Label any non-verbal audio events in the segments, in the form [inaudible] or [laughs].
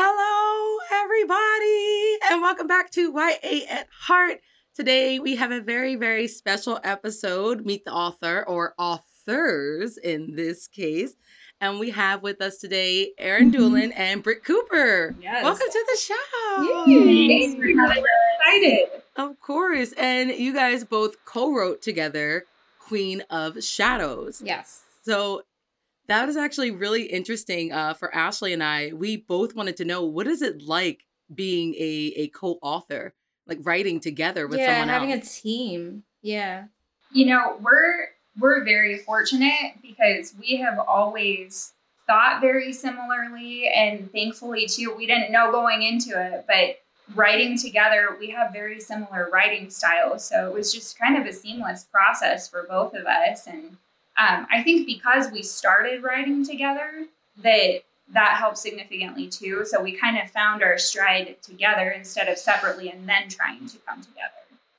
Hello, everybody, and welcome back to YA at Heart. Today, we have a very, very special episode Meet the Author, or authors in this case. And we have with us today Erin mm-hmm. Doolin and Britt Cooper. Yes. Welcome to the show. Thanks for having us. Excited. Of course. And you guys both co wrote together Queen of Shadows. Yes. So that is actually really interesting uh, for Ashley and I. We both wanted to know what is it like being a, a co-author, like writing together with yeah, someone having else. a team. Yeah. You know, we're we're very fortunate because we have always thought very similarly and thankfully too we didn't know going into it but writing together we have very similar writing styles so it was just kind of a seamless process for both of us and um, i think because we started writing together that that helped significantly too so we kind of found our stride together instead of separately and then trying to come together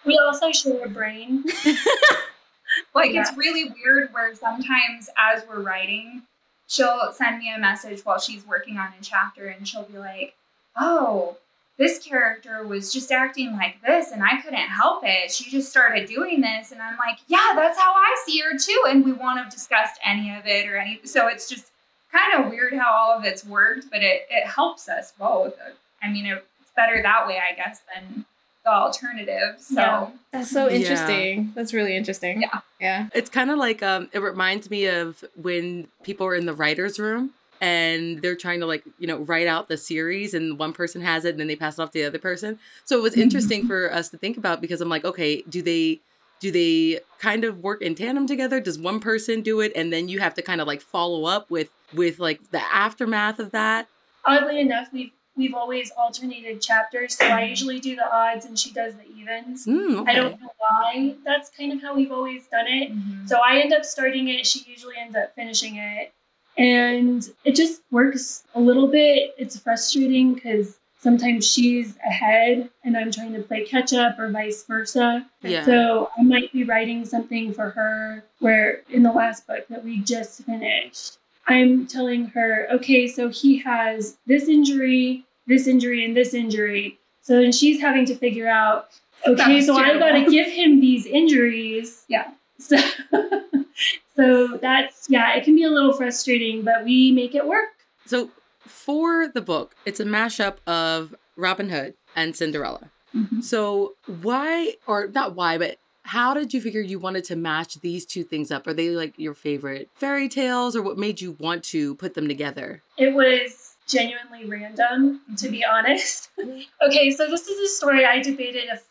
We also share a brain. [laughs] [laughs] Like Yeah. it's really weird where sometimes as we're writing, she'll send me a message while she's working on a chapter and she'll be like, "Oh, this character was just acting like this and I couldn't help it. She just started doing this." And I'm like, "Yeah, that's how I see her too." And we won't have discussed any of it or any so it's just kind of weird how all of it's worked, but it it helps us both. I mean, it's better that way, I guess, than the alternative. So Yeah. That's so Yeah. interesting. That's really interesting. Yeah. Yeah. It's kind of like um, it reminds me of when people are in the writers' room and they're trying to like you know write out the series and one person has it and then they pass it off to the other person. So it was interesting [laughs] for us to think about because I'm like, okay, do they do they kind of work in tandem together? Does one person do it and then you have to kind of like follow up with with like the aftermath of that? Oddly enough, we've we've always alternated chapters, so I usually do the odds and she does the evens. Mm, I don't know why. That's kind of how we've always done it. Mhm. So I end up starting it, she usually ends up finishing it. And it just works a little bit. It's frustrating because sometimes she's ahead and I'm trying to play catch up or vice versa. Yeah. So I might be writing something for her where in the last book that we just finished, I'm telling her, okay, so he has this injury, this injury, and this injury. So then she's having to figure out, okay, so I've got to give him these injuries. Yeah. So, [laughs] so that's, yeah, it can be a little frustrating, but we make it work. So for the book, it's a mashup of Robin Hood and Cinderella. Mhm. So why, or not why, but how did you figure you wanted to match these two things up? Are they like your favorite fairy tales, or what made you want to put them together? It was genuinely random, to be honest. [laughs] okay, so this is a story I debated if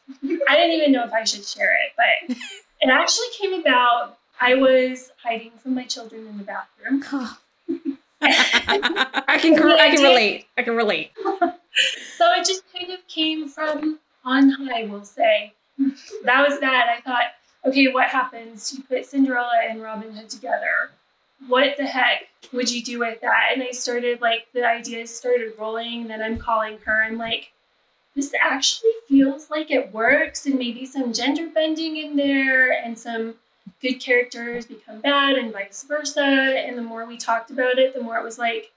I didn't even know if I should share it, but [laughs] it actually came about. I was hiding from my children in the bathroom. [laughs] I can [laughs] I can relate. I can relate. So it just kind of came from on high, we'll say. That was that. I thought, okay, what happens? You put Cinderella and Robin Hood together. What the heck would you do with that? And I started, like, the ideas started rolling. And then I'm calling her. I'm like, this actually feels like it works, and maybe some gender bending in there, and some good characters become bad, and vice versa. And the more we talked about it, the more it was like,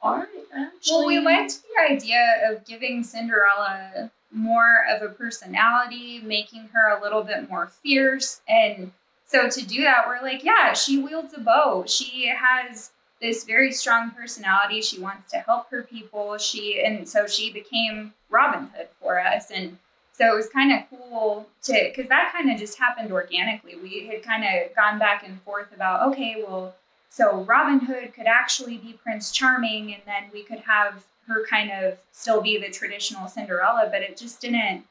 all right, actually. Well, we liked the idea of giving Cinderella more of a personality, making her a little bit more fierce. And so to do that, we're like, yeah, she wields a bow. She has this very strong personality. She wants to help her people. She and so she became Robin Hood for us. And so it was kind of cool to because that kind of just happened organically. We had kind of gone back and forth about, okay, well, so Robin Hood could actually be Prince Charming, and then we could have her kind of still be the traditional Cinderella, but it just didn't.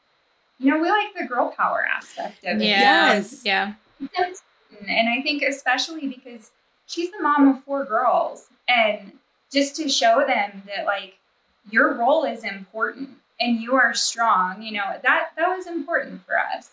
You know, we like the girl power aspect of it. Yeah. Yes. Yeah. And I think especially because she's the mom of four girls, and just to show them that like your role is important and you are strong, you know, that that was important for us.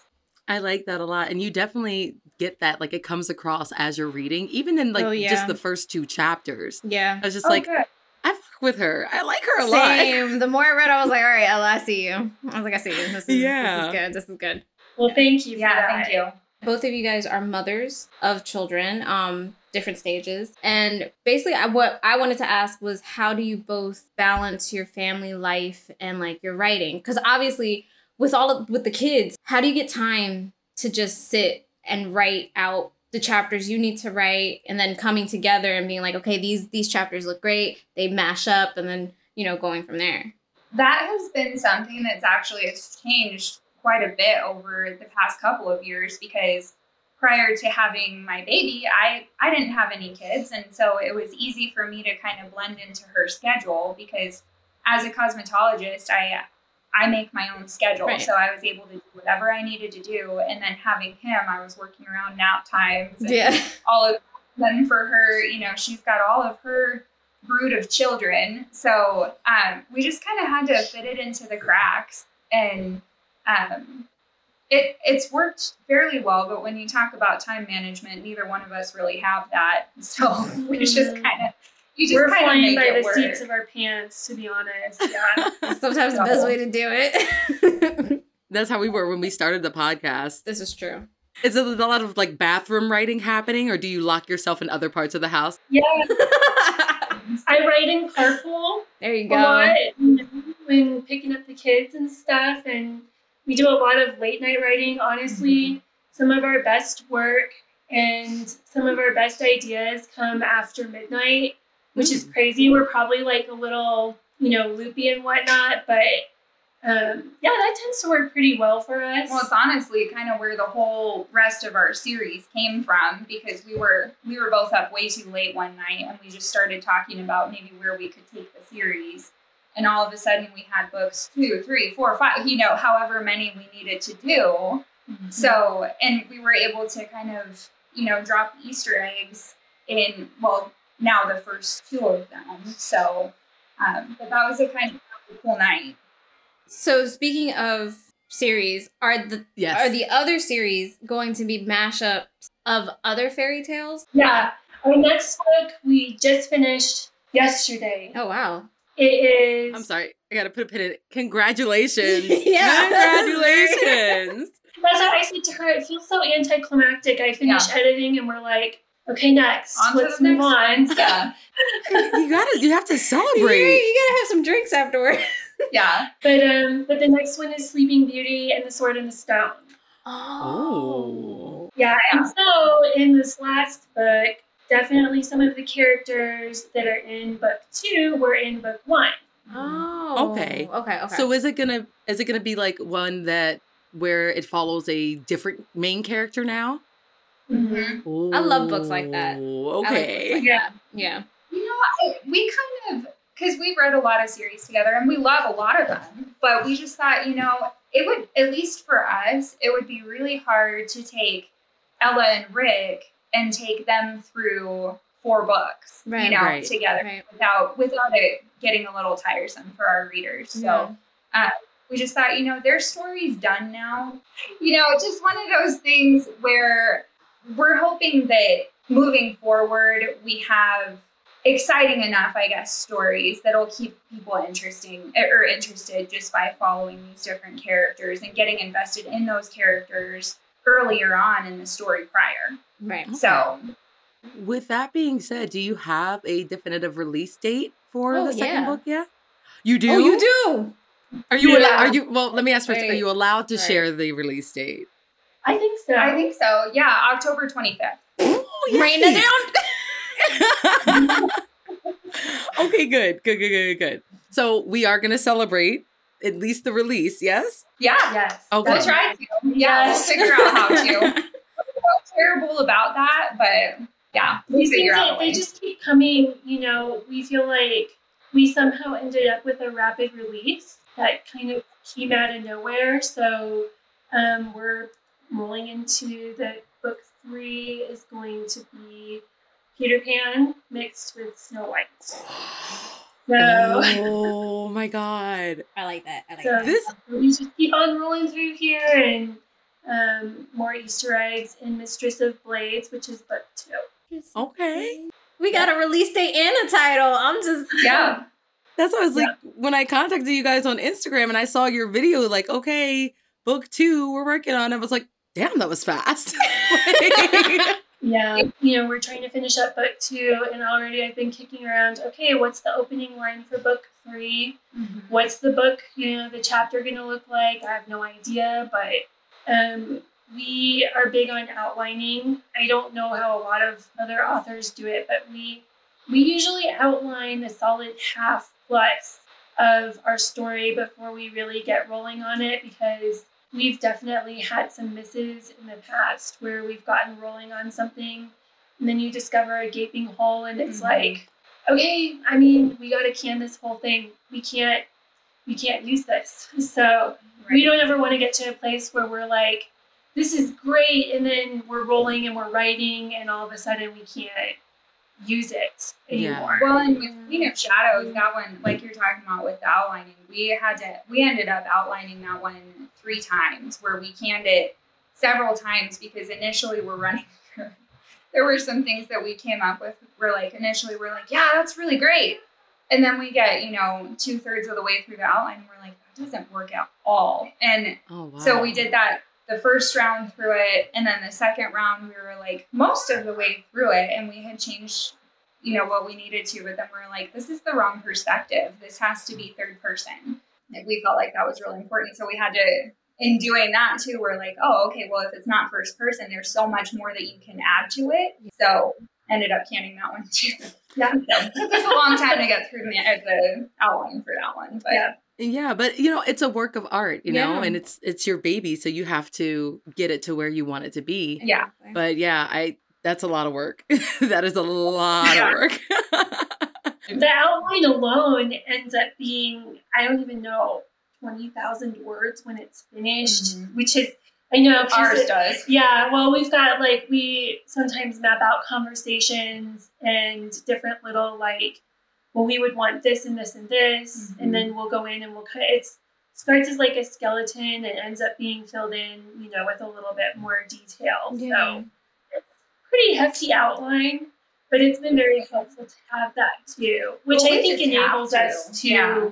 I like that a lot, and you definitely get that. Like it comes across as you're reading, even in like Oh, yeah. just the first two chapters. Yeah. I was just Oh, like, good. I fuck with her. I like her a lot. Same. [laughs] The more I read, I was like, all right, Ella, I see you. I was like, I see you. This is, Yeah. this is good. This is good. Well, thank you. For Yeah, that. thank you. Both of you guys are mothers of children, um, different stages. And basically, I, what I wanted to ask was how do you both balance your family life and like your writing? Because obviously, with all of with the kids, how do you get time to just sit and write out the chapters you need to write and then coming together and being like okay these these chapters look great they mash up and then you know going from there That has been something that's actually it's changed quite a bit over the past couple of years because prior to having my baby, I I didn't have any kids, and so it was easy for me to kind of blend into her schedule because as a cosmetologist, I I make my own schedule, Right. so I was able to do whatever I needed to do, and then having him, I was working around nap times and yeah. [laughs] all of then for her, you know, she's got all of her brood of children. So um, we just kind of had to fit it into the cracks, and um, it it's worked fairly well. But when you talk about time management, neither one of us really have that. [laughs] So we just Mhm. kind of you just We're kind of flying make by it the work. seats of our pants, to be honest. [laughs] Yeah. [laughs] sometimes the best way to do it That's how we were when we started the podcast. this is true Is it a lot of like bathroom writing happening, or do you lock yourself in other parts of the house? yeah. I write in carpool there you a go lot when picking up the kids and stuff. And we do a lot of late night writing. Honestly, some of our best work and some of our best ideas come after midnight, which is crazy. We're probably like a little, you know, loopy and whatnot, but um, yeah, that tends to work pretty well for us. Well, it's honestly kind of where the whole rest of our series came from because we were we were both up way too late one night and we just started talking about maybe where we could take the series. And all of a sudden we had books two, three, four, five, you know, however many we needed to do. So, and we were able to kind of, you know, drop Easter eggs in, well, now the first two of them. So, um, but that was a kind of cool night. so speaking of series are the Yes. are the other series going to be mashups of other fairy tales Yeah. Our next book we just finished yesterday. oh wow It is I'm sorry, I gotta put a pin in it. Congratulations! [laughs] Yeah. Congratulations! That's what I said to her. It feels so anticlimactic. I finished editing and we're like, okay, next. On Let's the move next on. Yeah. [laughs] you gotta, you have to you, celebrate. you gotta have some drinks afterward Yeah. [laughs] But um but the next one is Sleeping Beauty and the Sword and the Stone. Oh. Yeah, and so in this last book, definitely some of the characters that are in book two were in book one. oh Okay. okay okay So is it gonna, is it gonna be like one that where it follows a different main character now? Mm-hmm. I love books like that. I like Okay. like Yeah. that. yeah You know, I, we kind of, because we've read a lot of series together and we love a lot of them, but we just thought, you know, it would, at least for us, it would be really hard to take Ella and Rick and take them through four books, Right. you know, Right. together right without without it getting a little tiresome for our readers. So Yeah. uh, we just thought, you know, their story's done now. You know, just one of those things where we're hoping that moving forward, we have exciting enough, I guess, stories that'll keep people interesting or interested just by following these different characters and getting invested in those characters earlier on in the story prior. right So With that being said, do you have a definitive release date for Oh, the second yeah. book yet? You do. oh you do Are you? Yeah. allo- Are you? Well, let me ask first. Are you allowed to Right. share the release date? I think so. I think so. Yeah, October 25th. Oh, Rain it down [laughs] okay, good, good, good, good, good. So we are gonna celebrate at least the release. Yes. Yeah. yes. Okay. We'll try to. Yeah, Yes. we'll figure out how to. [laughs] Terrible about that, but yeah, we'll figure out they, they just keep coming, you know, we feel like we somehow ended up with a rapid release that kind of came out of nowhere. So um, we're rolling into that book three is going to be Peter Pan mixed with Snow White. [gasps] [gasps] [gasps] So, Oh my god. [laughs] i like that i like so that This- we just keep on rolling through here and um, more Easter eggs in Mistress of Blades, which is book two. Okay. we got a release date and a title i'm just yeah. That's what I was like when I contacted you guys on Instagram and I saw your video, like, okay, book two, we're working on. it. I was like, damn, that was fast. [laughs] Yeah. You know, we're trying to finish up book two, and already I've been kicking around, okay, what's the opening line for book three? What's the book, you know, the chapter going to look like? I have no idea, but um, we are big on outlining. I don't know how a lot of other authors do it, but we we usually outline a solid half plus of our story before we really get rolling on it because we've definitely had some misses in the past where we've gotten rolling on something and then you discover a gaping hole and it's Mhm. like okay i mean we got to can this whole thing. We can't we can't use this. [laughs] So we don't ever want to get to a place where we're like this is great and then we're rolling and we're writing and all of a sudden we can't use it Yeah. anymore Well, and with Queen of Shadows, that one, like you're talking about with the outlining, we had to, we ended up outlining that one three times where we canned it several times because initially we're running through, [laughs] there were some things that we came up with. We're like, initially we're like, yeah, that's really great. And then we get, you know, two thirds of the way through the outline, and we're like, that doesn't work at all. And oh wow. so we did that the first round through it, and then the second round we were like most of the way through it, and we had changed, you know, what we needed to. But then we are like, this is the wrong perspective. This has to be third person. Like we felt like that was really important, so we had to. In doing that too, we're like, oh, okay. Well, if it's not first person, there's so much more that you can add to it. So ended up canning that one too. Yeah, so took us a long time to get through the, uh, the outline for that one, but Yeah. Yeah, but you know, it's a work of art, you know, and it's it's your baby, so you have to get it to where you want it to be. Yeah. But yeah, I that's a lot of work. [laughs] that is a lot Yeah. of work. [laughs] the outline alone ends up being i don't even know 20000 words when it's finished Mhm. which is i know ours does. yeah well we've got like we sometimes map out conversations and different little like well we would want this and this and this Mhm. and then we'll go in and we'll cut it's starts as like a skeleton and ends up being filled in you know with a little bit more detail Yeah. so it's pretty hefty outline, but it's been very helpful to have that too, which Well, I think enables have us to, to yeah.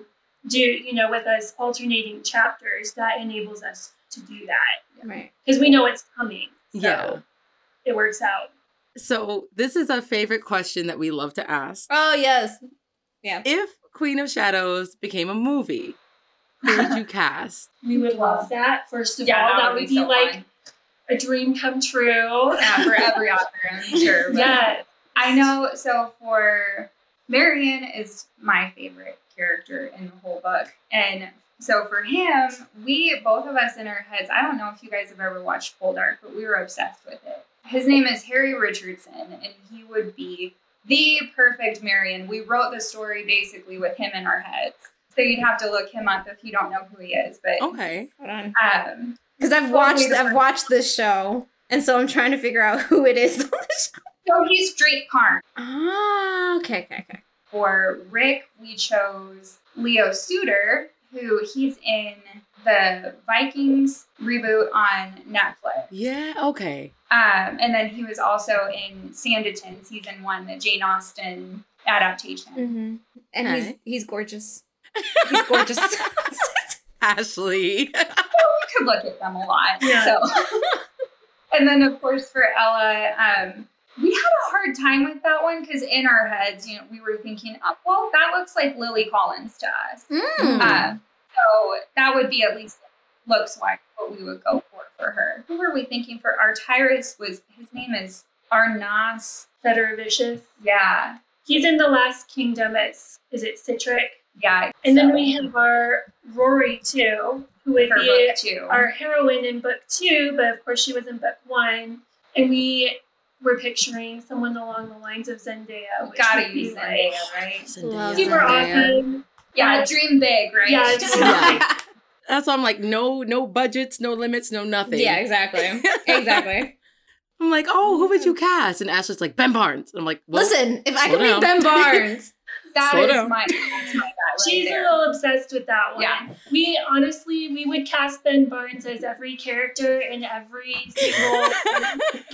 do, you know, with us alternating chapters, that enables us to do that Right. because we know it's coming. So Yeah. it works out. so this is a favorite question that we love to ask. Oh yes. Yeah. If Queen of Shadows became a movie, who would you [laughs] cast? We would love that. First of Yeah, all, that that would would be be so like fun. a dream come true. yeah, for every author, I'm [laughs] sure. but- yeah. I know. So for Marion is my favorite character in the whole book, and so for him, we both of us in our heads. I don't know if you guys have ever watched Poldark, but we were obsessed with it. His name is Harry Richardson, and he would be the perfect Marion. We wrote the story basically with him in our heads. So you'd have to look him up if you don't know who he is. But Okay. Hold um, Because I've watched I've different. watched this show, and so I'm trying to figure out who it is on so he's Drake Carne. Ah, okay, okay, okay. For Rick, we chose Leo Suter, who he's in the Vikings reboot on Netflix. Yeah, okay. Um, and then he was also in Sanditon season one, the Jane Austen adaptation. Mm-hmm. And he's he's gorgeous. [laughs] He's gorgeous. [laughs] Ashley. we could look at them a lot. Yeah. So. [laughs] and then, of course, for Ella, um, we had a hard time with that one because in our heads, you know, we were thinking, oh, well, that looks like Lily Collins to us. Mm. Uh, so that would be at least looks wise what we would go for for her. Who were we thinking for our Tyrus? Was his name is Arnas? Fedaravicius. Yeah, He's in the Last Kingdom as is it Sihtric? yeah. And then we have our Rory too, who would for be two. our heroine in book two, but of course she was in book one. And we were picturing someone along the lines of Zendaya. Which Gotta would be use like Zendaya, right? Love Super Zendaya. awesome. Yeah, dream big, right? Yeah, [laughs] just- Yeah. That's why I'm like, no, no budgets, no limits, no nothing. yeah, exactly. [laughs] Exactly. I'm like, oh, who would you cast? And Ashley's like, Ben Barnes. I'm like, well, Listen, if I slow could be down. Ben [laughs] Barnes, That Slow is down. my that's my guy right She's there. a little obsessed with that one. Yeah. We honestly, we would cast Ben Barnes as every character in every single. [laughs]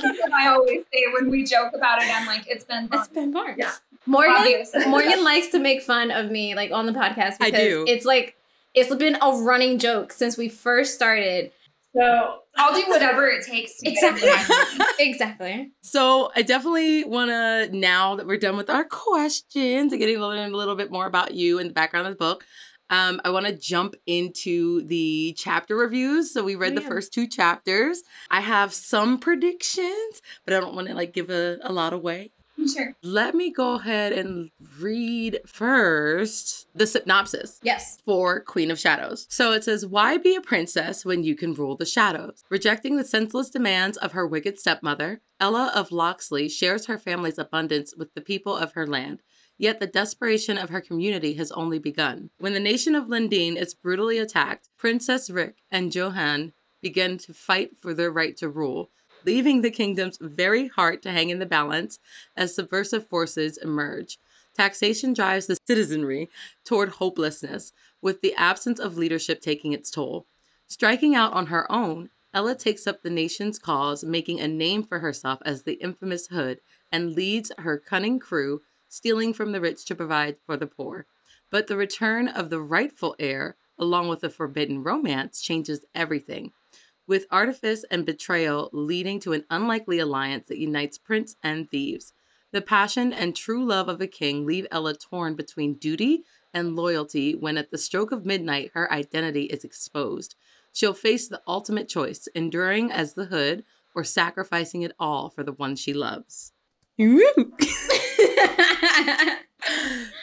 That's what I always say when we joke about it. I'm like, it's been it's fun. Ben Barnes. Yeah. Morgan Morgan likes to make fun of me like on the podcast I because do. it's like it's been a running joke since we first started. So I'll do whatever it takes to Exactly. into [laughs] [laughs] exactly. So I definitely want to now that we're done with our questions and getting a little, a little bit more about you and the background of the book. Um, I want to jump into the chapter reviews. So we read Oh, the yeah. first two chapters. I have some predictions, but I don't want to like give a, a lot away. Sure. Let me go ahead and read first the synopsis Yes. for Queen of Shadows. So it says, Why be a princess when you can rule the shadows? Rejecting the senseless demands of her wicked stepmother, Ella of Locksley shares her family's abundance with the people of her land. Yet the desperation of her community has only begun. When the nation of Lindeen is brutally attacked, Princess Rick and Johan begin to fight for their right to rule, leaving the kingdom's very heart to hang in the balance as subversive forces emerge. Taxation drives the citizenry toward hopelessness, with the absence of leadership taking its toll. Striking out on her own, Ella takes up the nation's cause, making a name for herself as the infamous Hood, and leads her cunning crew, stealing from the rich to provide for the poor. But the return of the rightful heir, along with a forbidden romance, changes everything. With artifice and betrayal leading to an unlikely alliance that unites prince and thieves. The passion and true love of a king leave Ella torn between duty and loyalty when at the stroke of midnight her identity is exposed. She'll face the ultimate choice, enduring as the hood or sacrificing it all for the one she loves. [laughs]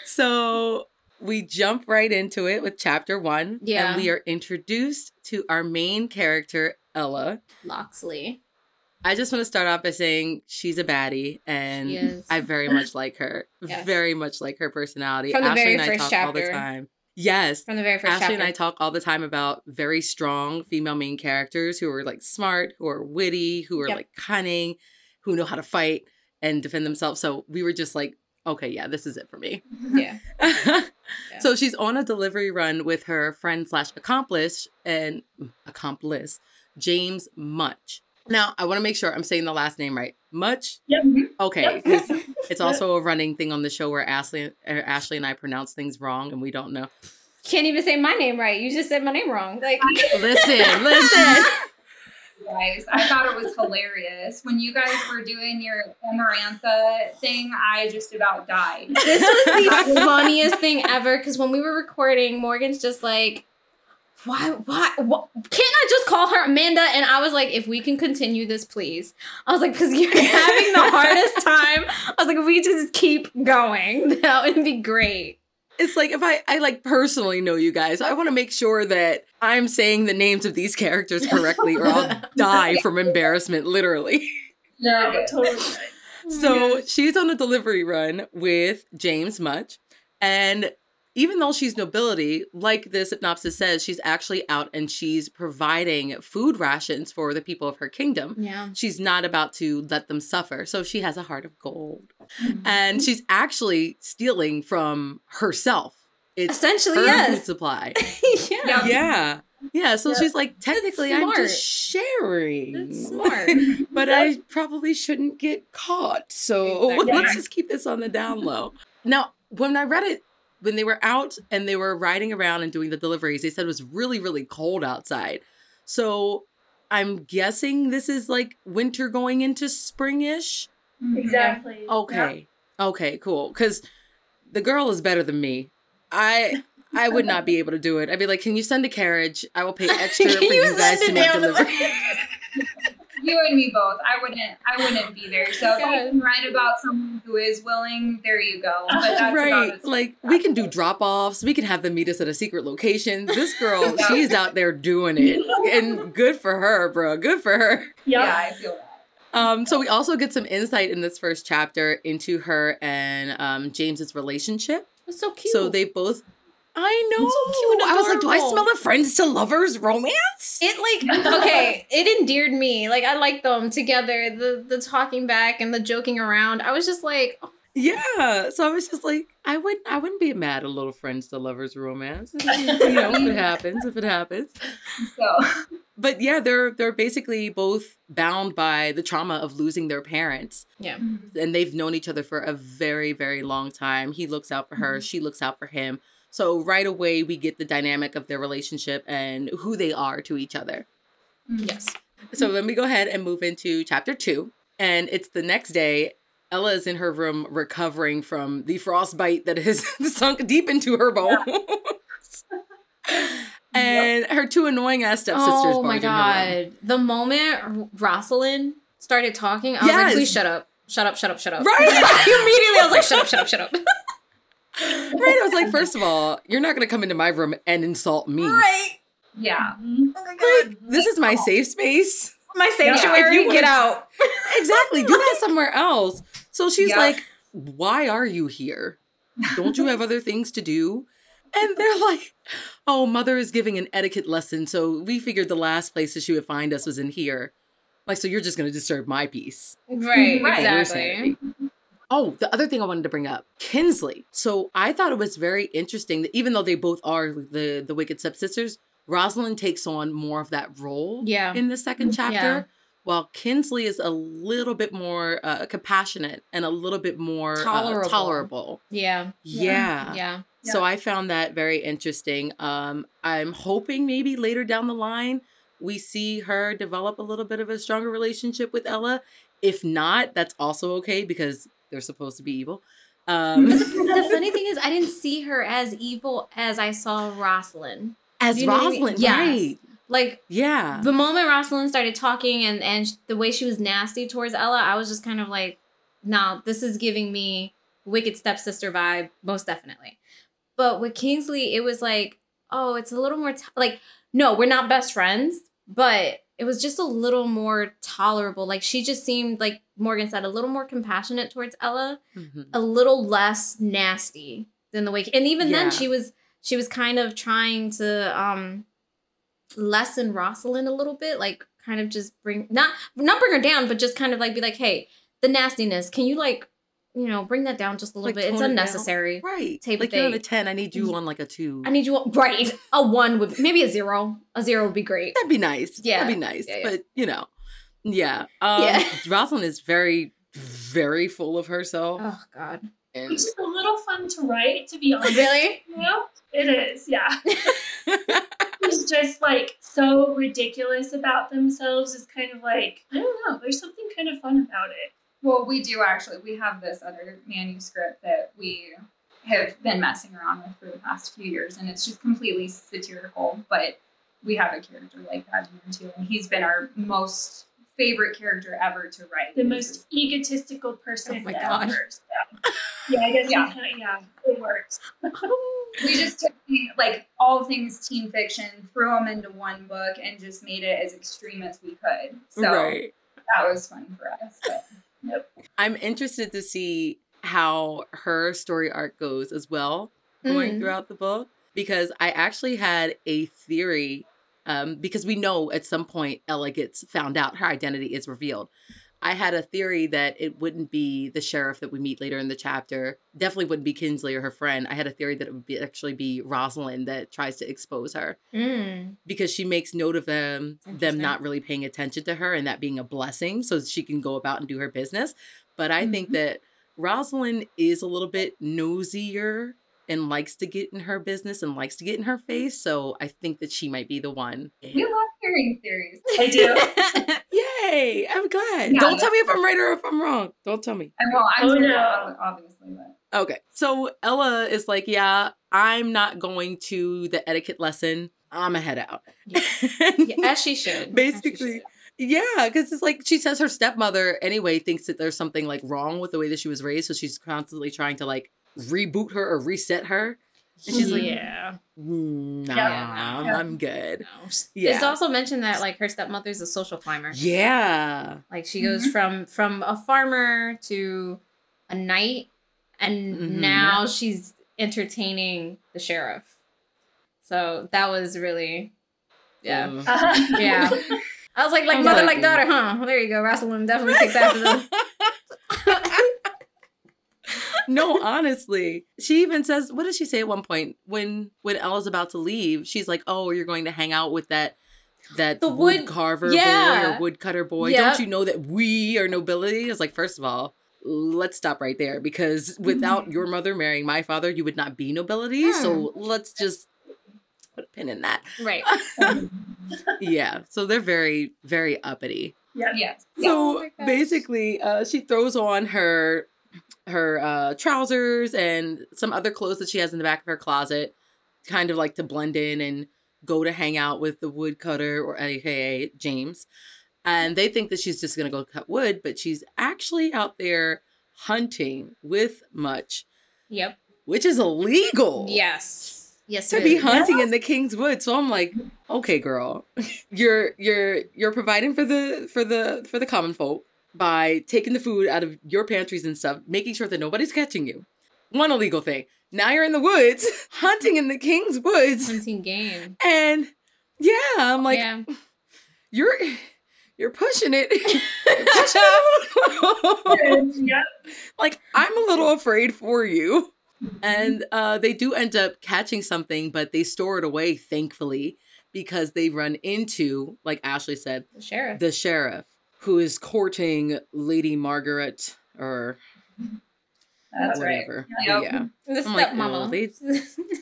so we jump right into it with chapter one. Yeah. And we are introduced to our main character, Ella. Locksley. I just want to start off by saying she's a baddie and I very much like her. [clears throat] Yes. Very much like her personality. From the Ashley very and I first talk all the chapter. time. Yes. From the very first Ashley chapter. and I talk all the time about very strong female main characters who are like smart, who are witty, who are Yep. like cunning, who know how to fight and defend themselves. So we were just like, okay, yeah, this is it for me. yeah. [laughs] [laughs] So she's on a delivery run with her friend slash accomplice and accomplice James Much. Now I want to make sure I'm saying the last name right. Much. Yep. Okay, Yep. 'cause it's also a running thing on the show where Ashley, er, Ashley and I pronounce things wrong and we don't know. Can't even say my name right. You just said my name wrong. Like Listen, listen. [laughs] guys. I thought it was hilarious. When you guys were doing your Amarantha thing, I just about died. this was the [laughs] funniest thing ever because when we were recording, Morgan's just like, why, why, what? Can't I just call her Amanda? And I was like, if we can continue this, please. I was like, because you're [laughs] having the hardest time. I was like, if we just keep going, [laughs] that would be great. It's like if I, I like personally know you guys, I want to make sure that I'm saying the names of these characters correctly or I'll [laughs] die from embarrassment, literally. No, [laughs] Good. totally good. So she's on a delivery run with James Much. And even though she's nobility, like the synopsis says, she's actually out and she's providing food rations for the people of her kingdom. Yeah. She's not about to let them suffer. So she has a heart of gold. Mm-hmm. And she's actually stealing from herself. It's Essentially, her food yes. supply. [laughs] yeah. Yeah. Yeah. Yeah. So Yep. she's like, technically, I'm just sharing. That's [laughs] smart. but I probably shouldn't get caught. So [laughs] Exactly. let's just keep this on the down low. Now, when I read it, when they were out and they were riding around and doing the deliveries, they said it was really, really cold outside. So I'm guessing this is like winter going into springish. Exactly. Okay. Okay, cool. Because the girl is better than me. I I would not be able to do it. I'd be like, can you send a carriage? I will pay [laughs] extra for you you guys to make down delivery. You and me both. I wouldn't. I wouldn't be there. So if I Good. can write about someone who is willing, there you go. But that's right. as Like we can do drop offs. We can have them meet us at a secret location. This girl, [laughs] Yeah. she's out there doing it. And good for her, bro. Good for her. Yeah, I feel that. Um, so we also get some insight in this first chapter into her and um James's relationship. It's so cute. So they both I know. So cute and I was like, do I smell a friends to lovers romance? It like okay, it endeared me. Like I liked them together, the the talking back and the joking around. I was just like, oh, Yeah. So I was just like, I wouldn't I wouldn't be mad at a little friends to lovers romance. [laughs] you know, if it happens, if it happens. So but yeah, they're they're basically both bound by the trauma of losing their parents, yeah, mm-hmm. and they've known each other for a very very long time. He looks out for her, mm-hmm. she looks out for him. So right away we get the dynamic of their relationship and who they are to each other. Mm-hmm. Yes. So then we go ahead and move into chapter two. And it's the next day. Ella is in her room recovering from the frostbite that has [laughs] sunk deep into her bones. [laughs] and her two annoying ass stepsisters. Oh my barge in her room. god. The moment Rosalind started talking, I was like, please shut up. Shut up, shut up, shut up. Right? [laughs] Immediately I was like, shut up, shut up, shut up. Right. I was like, first of all, you're not going to come into my room and insult me. right. Yeah. Mhm. Oh. Like, this is my safe space. My If sanctuary, you get out. [laughs] Exactly. Do that somewhere else. So she's Yeah. like, why are you here? Don't you have other things to do? And they're [laughs] like, oh, mother is giving an etiquette lesson. So we figured the last place that she would find us was in here. Like, so you're just going to disturb my peace. Right, Right. Exactly. Oh, the other thing I wanted to bring up, Kinsley. So I thought it was very interesting that even though they both are the the wicked stepsisters, Rosalind takes on more of that role Yeah. in the second chapter, Yeah. while Kinsley is a little bit more uh, compassionate and a little bit more uh, Tolerable. tolerable. Yeah. Yeah. Yeah. So I found that very interesting. Um, I'm hoping maybe later down the line we see her develop a little bit of a stronger relationship with Ella. If not, that's also okay because they're supposed to be evil. Um, [laughs] the funny thing is, I didn't see her as evil as I saw Rosalind. as You know what I mean? Rosalind, Yes. right? Like Yeah. the moment Rosalind started talking and and the way she was nasty towards Ella, I was just kind of like, no, this is giving me wicked stepsister vibe, most definitely. But with Kingsley, it was like, oh, it's a little more t- like, no, we're not best friends, but it was just a little more tolerable. Like she just seemed like Morgan said, a little more compassionate towards Ella Mhm. a little less nasty than the way and even Yeah. then she was she was kind of trying to um lessen Rosalind a little bit like kind of just bring not not bring her down but just kind of like be like hey the nastiness can you like you know bring that down just a little Like, bit it's tone it unnecessary Right. Tape like you're on a thing. 10, I need you on like a 2. I need you on, right a one would maybe a zero a zero would be great That'd be nice. Yeah. That'd be nice. Yeah, yeah. But, you know, yeah. Um, Yeah. [laughs] Rosalind is very, very full of herself. oh god And Which is a little fun to write, to be honest. really You know? It is, yeah. [laughs] [laughs] Who's just like so ridiculous about themselves is kind of like, I don't know, there's something kind of fun about it. Well, we do actually. We have this other manuscript that we have been messing around with for the past few years, and it's just completely satirical. But we have a character like that in here too, and he's been our most favorite character ever to write. The most egotistical person Oh my ever. gosh. So, yeah, I guess Yeah. yeah. Kinda, yeah, it works. [laughs] we just took like all things teen fiction, threw them into one book, and just made it as extreme as we could. So right. that was fun for us. But I'm interested to see how her story arc goes as well going Mm. throughout the book because I actually had a theory um, because we know at some point Ella gets found out, her identity is revealed. I had a theory that it wouldn't be the sheriff that we meet later in the chapter. Definitely wouldn't be Kinsley or her friend. I had a theory that it would be actually be Rosalind that tries to expose her Mm. because she makes note of them them not really paying attention to her and that being a blessing so she can go about and do her business but i think Mhm. that rosalind is a little bit nosier and likes to get in her business and likes to get in her face so i think that she might be the one we love hearing theories. I do. [laughs] yay i'm glad Yeah, don't tell me if i'm right or if i'm wrong don't tell me And well, I'm Oh, sure no. obviously, but okay so ella is like yeah i'm not going to the etiquette lesson i'm gonna head out Yeah. Yeah, as she should. As she [laughs] Basically, should. Yeah, because it's like she says her stepmother anyway thinks that there's something like wrong with the way that she was raised, so she's constantly trying to like reboot her or reset her. And she's like, yeah. "Mm, Nah, Yeah. I'm, I'm good. No. It's also mentioned that like her stepmother's a social climber. Yeah. Like she goes Mhm. from from a farmer to a knight, and Mhm. now she's entertaining the sheriff. So that was really, yeah, Uh-huh. [laughs] yeah. I was like, like I'm mother, happy. like daughter, huh? There you go. Rosalind definitely takes after them. [laughs] [laughs] no, honestly. She even says, what does she say at one point when when Ella's about to leave? She's like, "Oh, you're going to hang out with that that The wood, wood- carver boy or woodcutter boy. Yep. Don't you know that we are nobility?" It's like, first of all, let's stop right there because without your mother marrying my father, you would not be nobility. So let's just put a pin in that. Right. [laughs] yeah. So they're very, very uppity. Yeah. Yes. Oh So my gosh. basically, uh, she throws on her her uh, trousers and some other clothes that she has in the back of her closet, kind of like to blend in and go to hang out with the woodcutter or AKA James. And they think that she's just gonna go cut wood, but she's actually out there hunting with Much, Yep. which is illegal. Yes. Yes. To be is. hunting in the King's Wood. So I'm like, okay, girl. [laughs] You're you're you're providing for the for the for the common folk by taking the food out of your pantries and stuff, making sure that nobody's catching you. One illegal thing. Now you're in the woods, [laughs] hunting in the King's Woods. hunting game. And yeah, I'm like, yeah. [laughs] you're you're pushing it. [laughs] like I'm a little afraid for you. And uh, they do end up catching something, but they store it away, thankfully, because they run into, like Ashley said, The sheriff. the sheriff who is courting Lady Margaret or That's right. whatever. Yep. Yeah, the I'm like, stepmama. oh, they-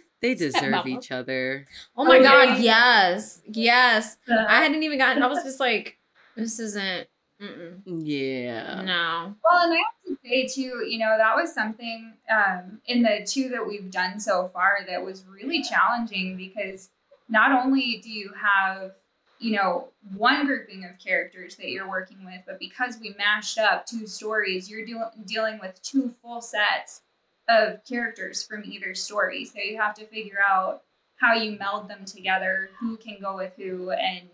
[laughs] they deserve Stepmama. each other. oh my Oh, god, yeah. yes. Yes. Uh, I hadn't even gotten I was just like, this isn't mm-mm. Yeah. no. Well, and I have to say too, you know, that was something um, in the two that we've done so far that was really challenging because not only do you have, you know, one grouping of characters that you're working with, but because we mashed up two stories, you're deal- dealing with two full sets of characters from either story. So you have to figure out how you meld them together, who can go with who, and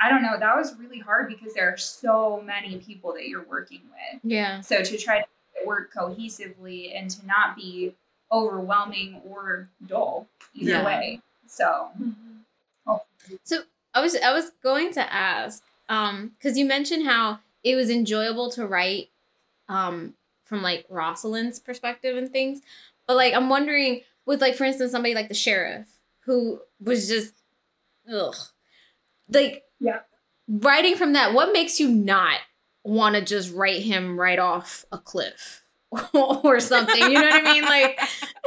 I don't know. That was really hard because there are so many people that you're working with. Yeah. So to try to work cohesively and to not be overwhelming or dull either Yeah. way. So mhm. So I was I was going to ask, um, because you mentioned how it was enjoyable to write, um, from like Rosalind's perspective and things, but like I'm wondering with like for instance somebody like the sheriff who was just, ugh, like Yeah. writing from that. What makes you not want to just write him right off a cliff [laughs] or something? You know what I mean? Like, [laughs]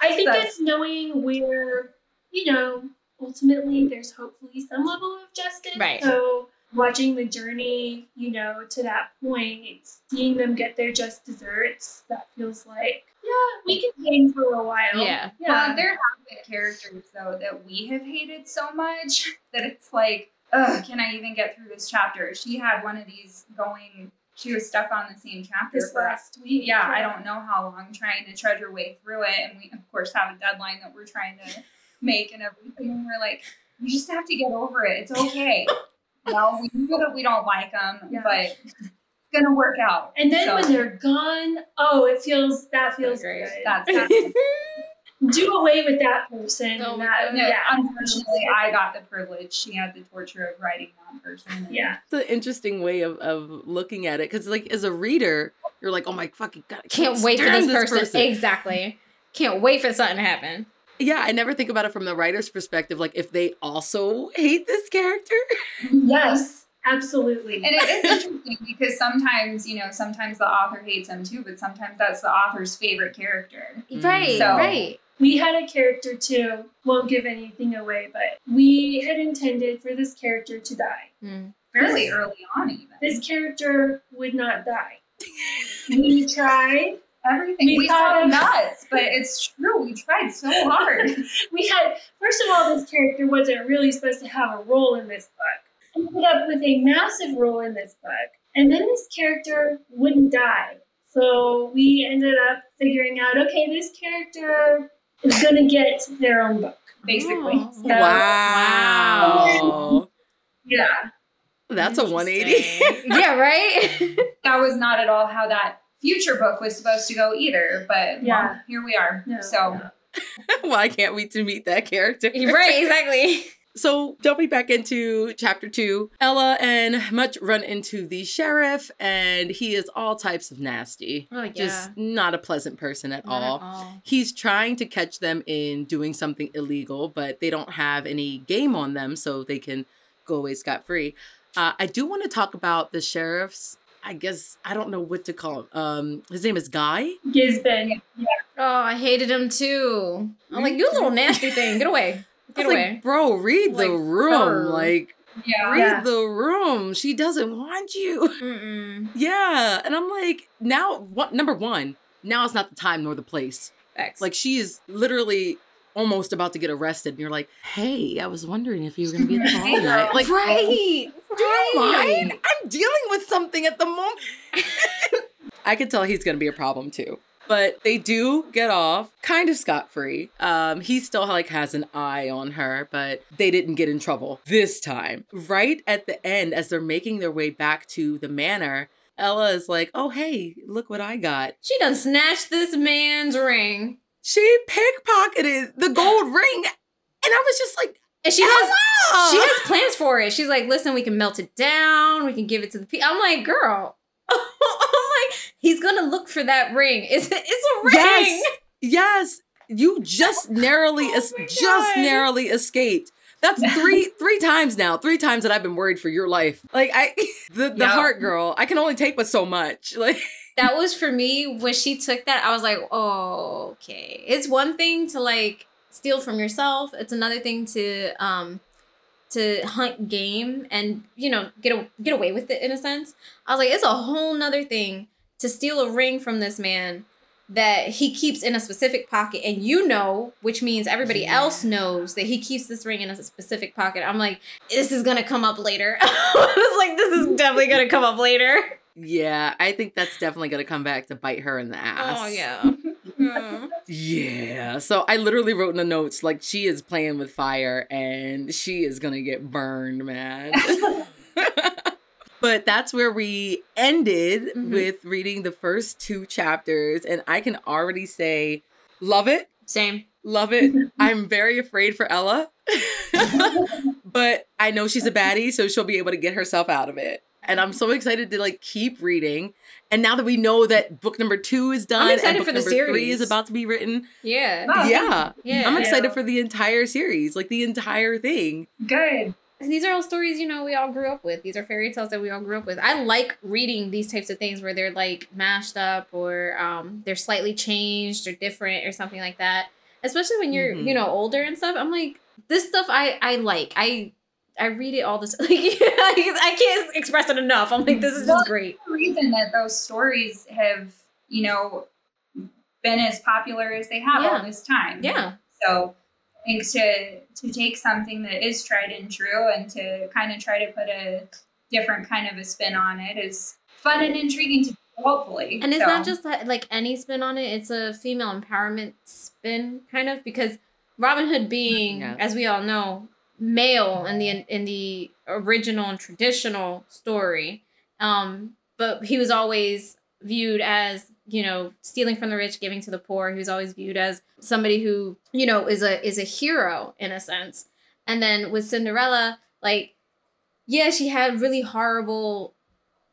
I think [laughs] it's knowing where, you know, ultimately there's hopefully some level of justice. Right. So watching the journey, you know, to that point, seeing them get their just desserts, that feels like, yeah, we can hang for a while. yeah. Yeah. Well, there have been characters though that we have hated so much [laughs] that it's like, ugh, can I even get through this chapter? She had one of these going. She was stuck on the same chapter this for last week. yeah, I don't know how long trying to trudge our way through it. And we, of course, have a deadline that we're trying to make and everything. And we're like, you just have to get over it. It's okay. [laughs] well, we know that we don't like them, Yeah. but it's going to work out. And then So, when they're gone, oh, it feels that feels Great. good. that's, [laughs] that's Do away with that person. Oh that, no, yeah. unfortunately, I got the privilege. She had the torture of writing that person. Yeah. It's an interesting way of, of looking at it because, like, as a reader, you're like, oh my fucking god, I Can't wait for stand this person. Exactly. Can't wait for something to happen. Yeah, I never think about it from the writer's perspective. Like, if they also hate this character, Yes, [laughs] absolutely. And it is interesting because sometimes, you know, sometimes the author hates them too, but sometimes that's the author's favorite character. Mm. Right, So- right. we had a character too, won't give anything away, but we had intended for this character to die. Mm. Fairly early on, even. This character would not die. We tried. Everything. We We, thought saw of- nuts, but it's true. We tried so [laughs] hard. We had, first of all, this character wasn't really supposed to have a role in this book. We ended up with a massive role in this book. And then this character wouldn't die. So we ended up figuring out okay, this character is going to get their own book. basically. Oh. So, wow, Yeah. that's a 180. [laughs] Yeah, right? That was not at all how that future book was supposed to go either, but Yeah. well, here we are. No, so no. [laughs] Why can't we to meet that character? [laughs] right, exactly. [laughs] So jumping back into chapter two, Ella and Much run into the sheriff, and he is all types of nasty. Oh, yeah. Just not a pleasant person at Not at all. all. He's trying to catch them in doing something illegal, but they don't have any game on them, so they can go away scot free. Uh, I do want to talk about the sheriff's. I guess I don't know what to call him. Um, his name is Guy. Gisborne. Oh, I hated him too. I'm like, you little nasty thing. Get away. [laughs] I Get was away. like, bro, read the room. her. Like, Yeah. read Yeah. the room. She doesn't want you. [laughs] Mm-mm. yeah. And I'm like, now, what? Number one, now it's not the time nor the place. Facts. Like, she is literally almost about to get arrested. And you're like, hey, I was wondering if you were going to be at the [laughs] ball tonight. Like, right. do you mind? I'm dealing with something at the moment. [laughs] I could tell he's going to be a problem too. But they do get off kind of scot free. Um, he still like has an eye on her, but they didn't get in trouble this time. Right at the end, as they're making their way back to the manor, Ella is like, "Oh hey, look what I got." She done snatched this man's ring. She pickpocketed the gold ring, and I was just like, And she has she has plans for it. She's like, listen, we can melt it down. We can give it to the people. I'm like, girl. [laughs] I'm like, he's gonna look for that ring. [laughs] It's it's a ring. Yes. [laughs] Yes, you just oh narrowly, Oh es- just narrowly escaped. That's three, three times now. Three times that I've been worried for your life. Like I, the the Yeah. heart girl. I can only take but so much. Like That was for me when she took that. I was like, oh, okay. It's one thing to like steal from yourself. It's another thing to um to hunt game and you know get a, get away with it in a sense. I was like, it's a whole nother thing to steal a ring from this man that he keeps in a specific pocket and you know which means everybody Yeah. else knows that he keeps this ring in a specific pocket i'm like this is gonna come up later [laughs] i was like this is definitely gonna come up later yeah, I think that's definitely gonna come back to bite her in the ass. oh yeah [laughs] Mm. Yeah. So I literally wrote in the notes like she is playing with fire and she is gonna get burned, man. [laughs] [laughs] but that's where we ended Mhm. with reading the first two chapters, and I can already say, love it, same love it. I'm very afraid for Ella, but I know she's a baddie, so she'll be able to get herself out of it. And I'm so excited to like keep reading. And now that we know that book number two is done, excited and book for the number three series. is about to be written, yeah Wow. yeah, yeah I'm excited Yeah. for the entire series, like the entire thing. Good. these are all stories you know we all grew up with these are fairy tales that we all grew up with i like reading these types of things where they're like mashed up or um, they're slightly changed or different or something like that especially when you're Mhm. you know older and stuff i'm like this stuff i i like i i read it all this [laughs] like i can't express it enough i'm like this is Well, just great The reason that those stories have, you know, been as popular as they have Yeah. all this time. yeah So I think to to take something that is tried and true and to kind of try to put a different kind of a spin on it is fun and intriguing to hopefully. And it's So, not just that, like any spin on it, it's a female empowerment spin kind of because Robin Hood being, Yes. as we all know, male in the in the original and traditional story. Um, but he was always viewed as, you know, stealing from the rich, giving to the poor. He was always viewed as somebody who, you know, is a is a hero in a sense. And then with Cinderella, like, yeah, she had really horrible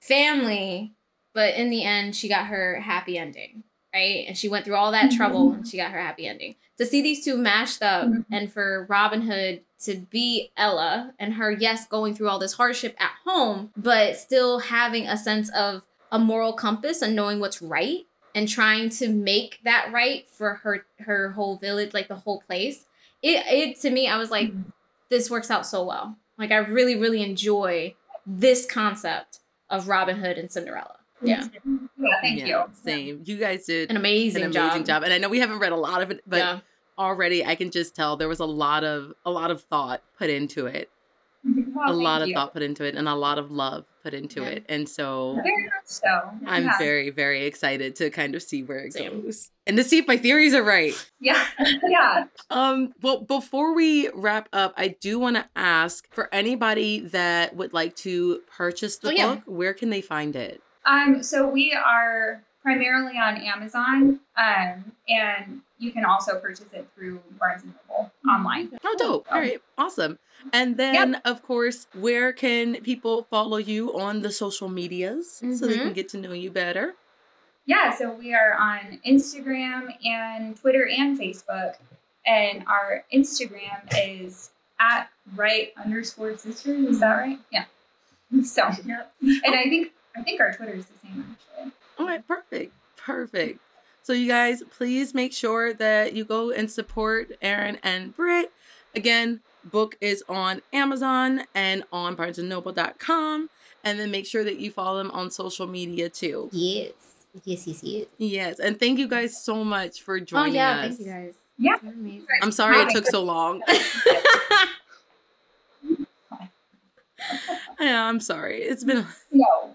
family, but in the end she got her happy ending right and she went through all that trouble and she got her happy ending to see these two mashed up Mhm. and for robin hood to be ella and her yes going through all this hardship at home but still having a sense of a moral compass and knowing what's right and trying to make that right for her her whole village like the whole place it it to me i was like mm-hmm. this works out so well like i really really enjoy this concept of robin hood and cinderella yeah Yeah, thank Yeah, you. Same. You guys did an amazing, an amazing job. And I know we haven't read a lot of it, but yeah. Already I can just tell there was a lot of a lot of thought put into it. Well, a lot of you. thought put into it and a lot of love put into Yeah. it. And so Very much so. I'm yeah. very, very excited to kind of see where it Same. goes. And to see if my theories are right. Yeah, [laughs] yeah. Um, well, before we wrap up, I do want to ask for anybody that would like to purchase the Oh, yeah. book, where can they find it? Um, so we are primarily on Amazon, um, and you can also purchase it through Barnes and Noble online. Oh, dope. All Um. Awesome. And then, of course, where can people follow you on the social medias so they Mhm. can get to know you better? Yeah, so we are on Instagram and Twitter and Facebook, and our Instagram is at right underscore sisters. Is that right? Yeah. [laughs] So, Yep. and I think I think our Twitter is the same actually. All right, perfect. Perfect. So you guys, please make sure that you go and support Aaron and Britt Again, book is on Amazon and on barnesandnoble.com. And then make sure that you follow them on social media too. Yes. Yes, yes, yes. Yes. And thank you guys so much for joining us. Oh yeah, us. thank you guys. Yeah. I'm sorry it took so long. [laughs] [laughs] yeah, I'm sorry. It's been No.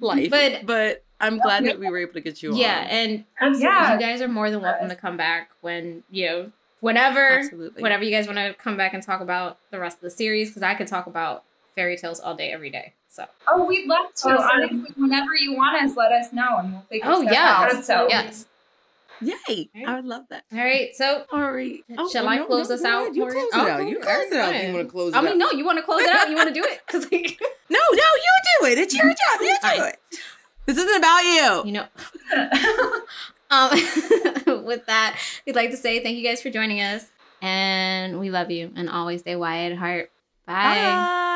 life. But- but I'm glad that we were able to get you on. yeah, on. and Absolutely. Yeah. you guys are more than welcome to come back when you know whenever Absolutely. whenever you guys want to come back and talk about the rest of the series because I could talk about fairy tales all day every day. So Oh, we'd love to. Oh, So I'm- whenever you want us, let us know and we'll figure Oh, stuff yeah. out. So yes. Yay. Right. I would love that. All right. So All right. Oh, shall I close us go out. You close it Oh, out. You close it out oh, you want to close it I out. mean, no, you want to close it out? You want to do it? Because [laughs] No, no, you do it. It's your job. You do Fine. it. This isn't about you. you know. [laughs] um, [laughs] with that, we'd like to say thank you guys for joining us, and we love you, and always stay wide at heart. Bye. Bye.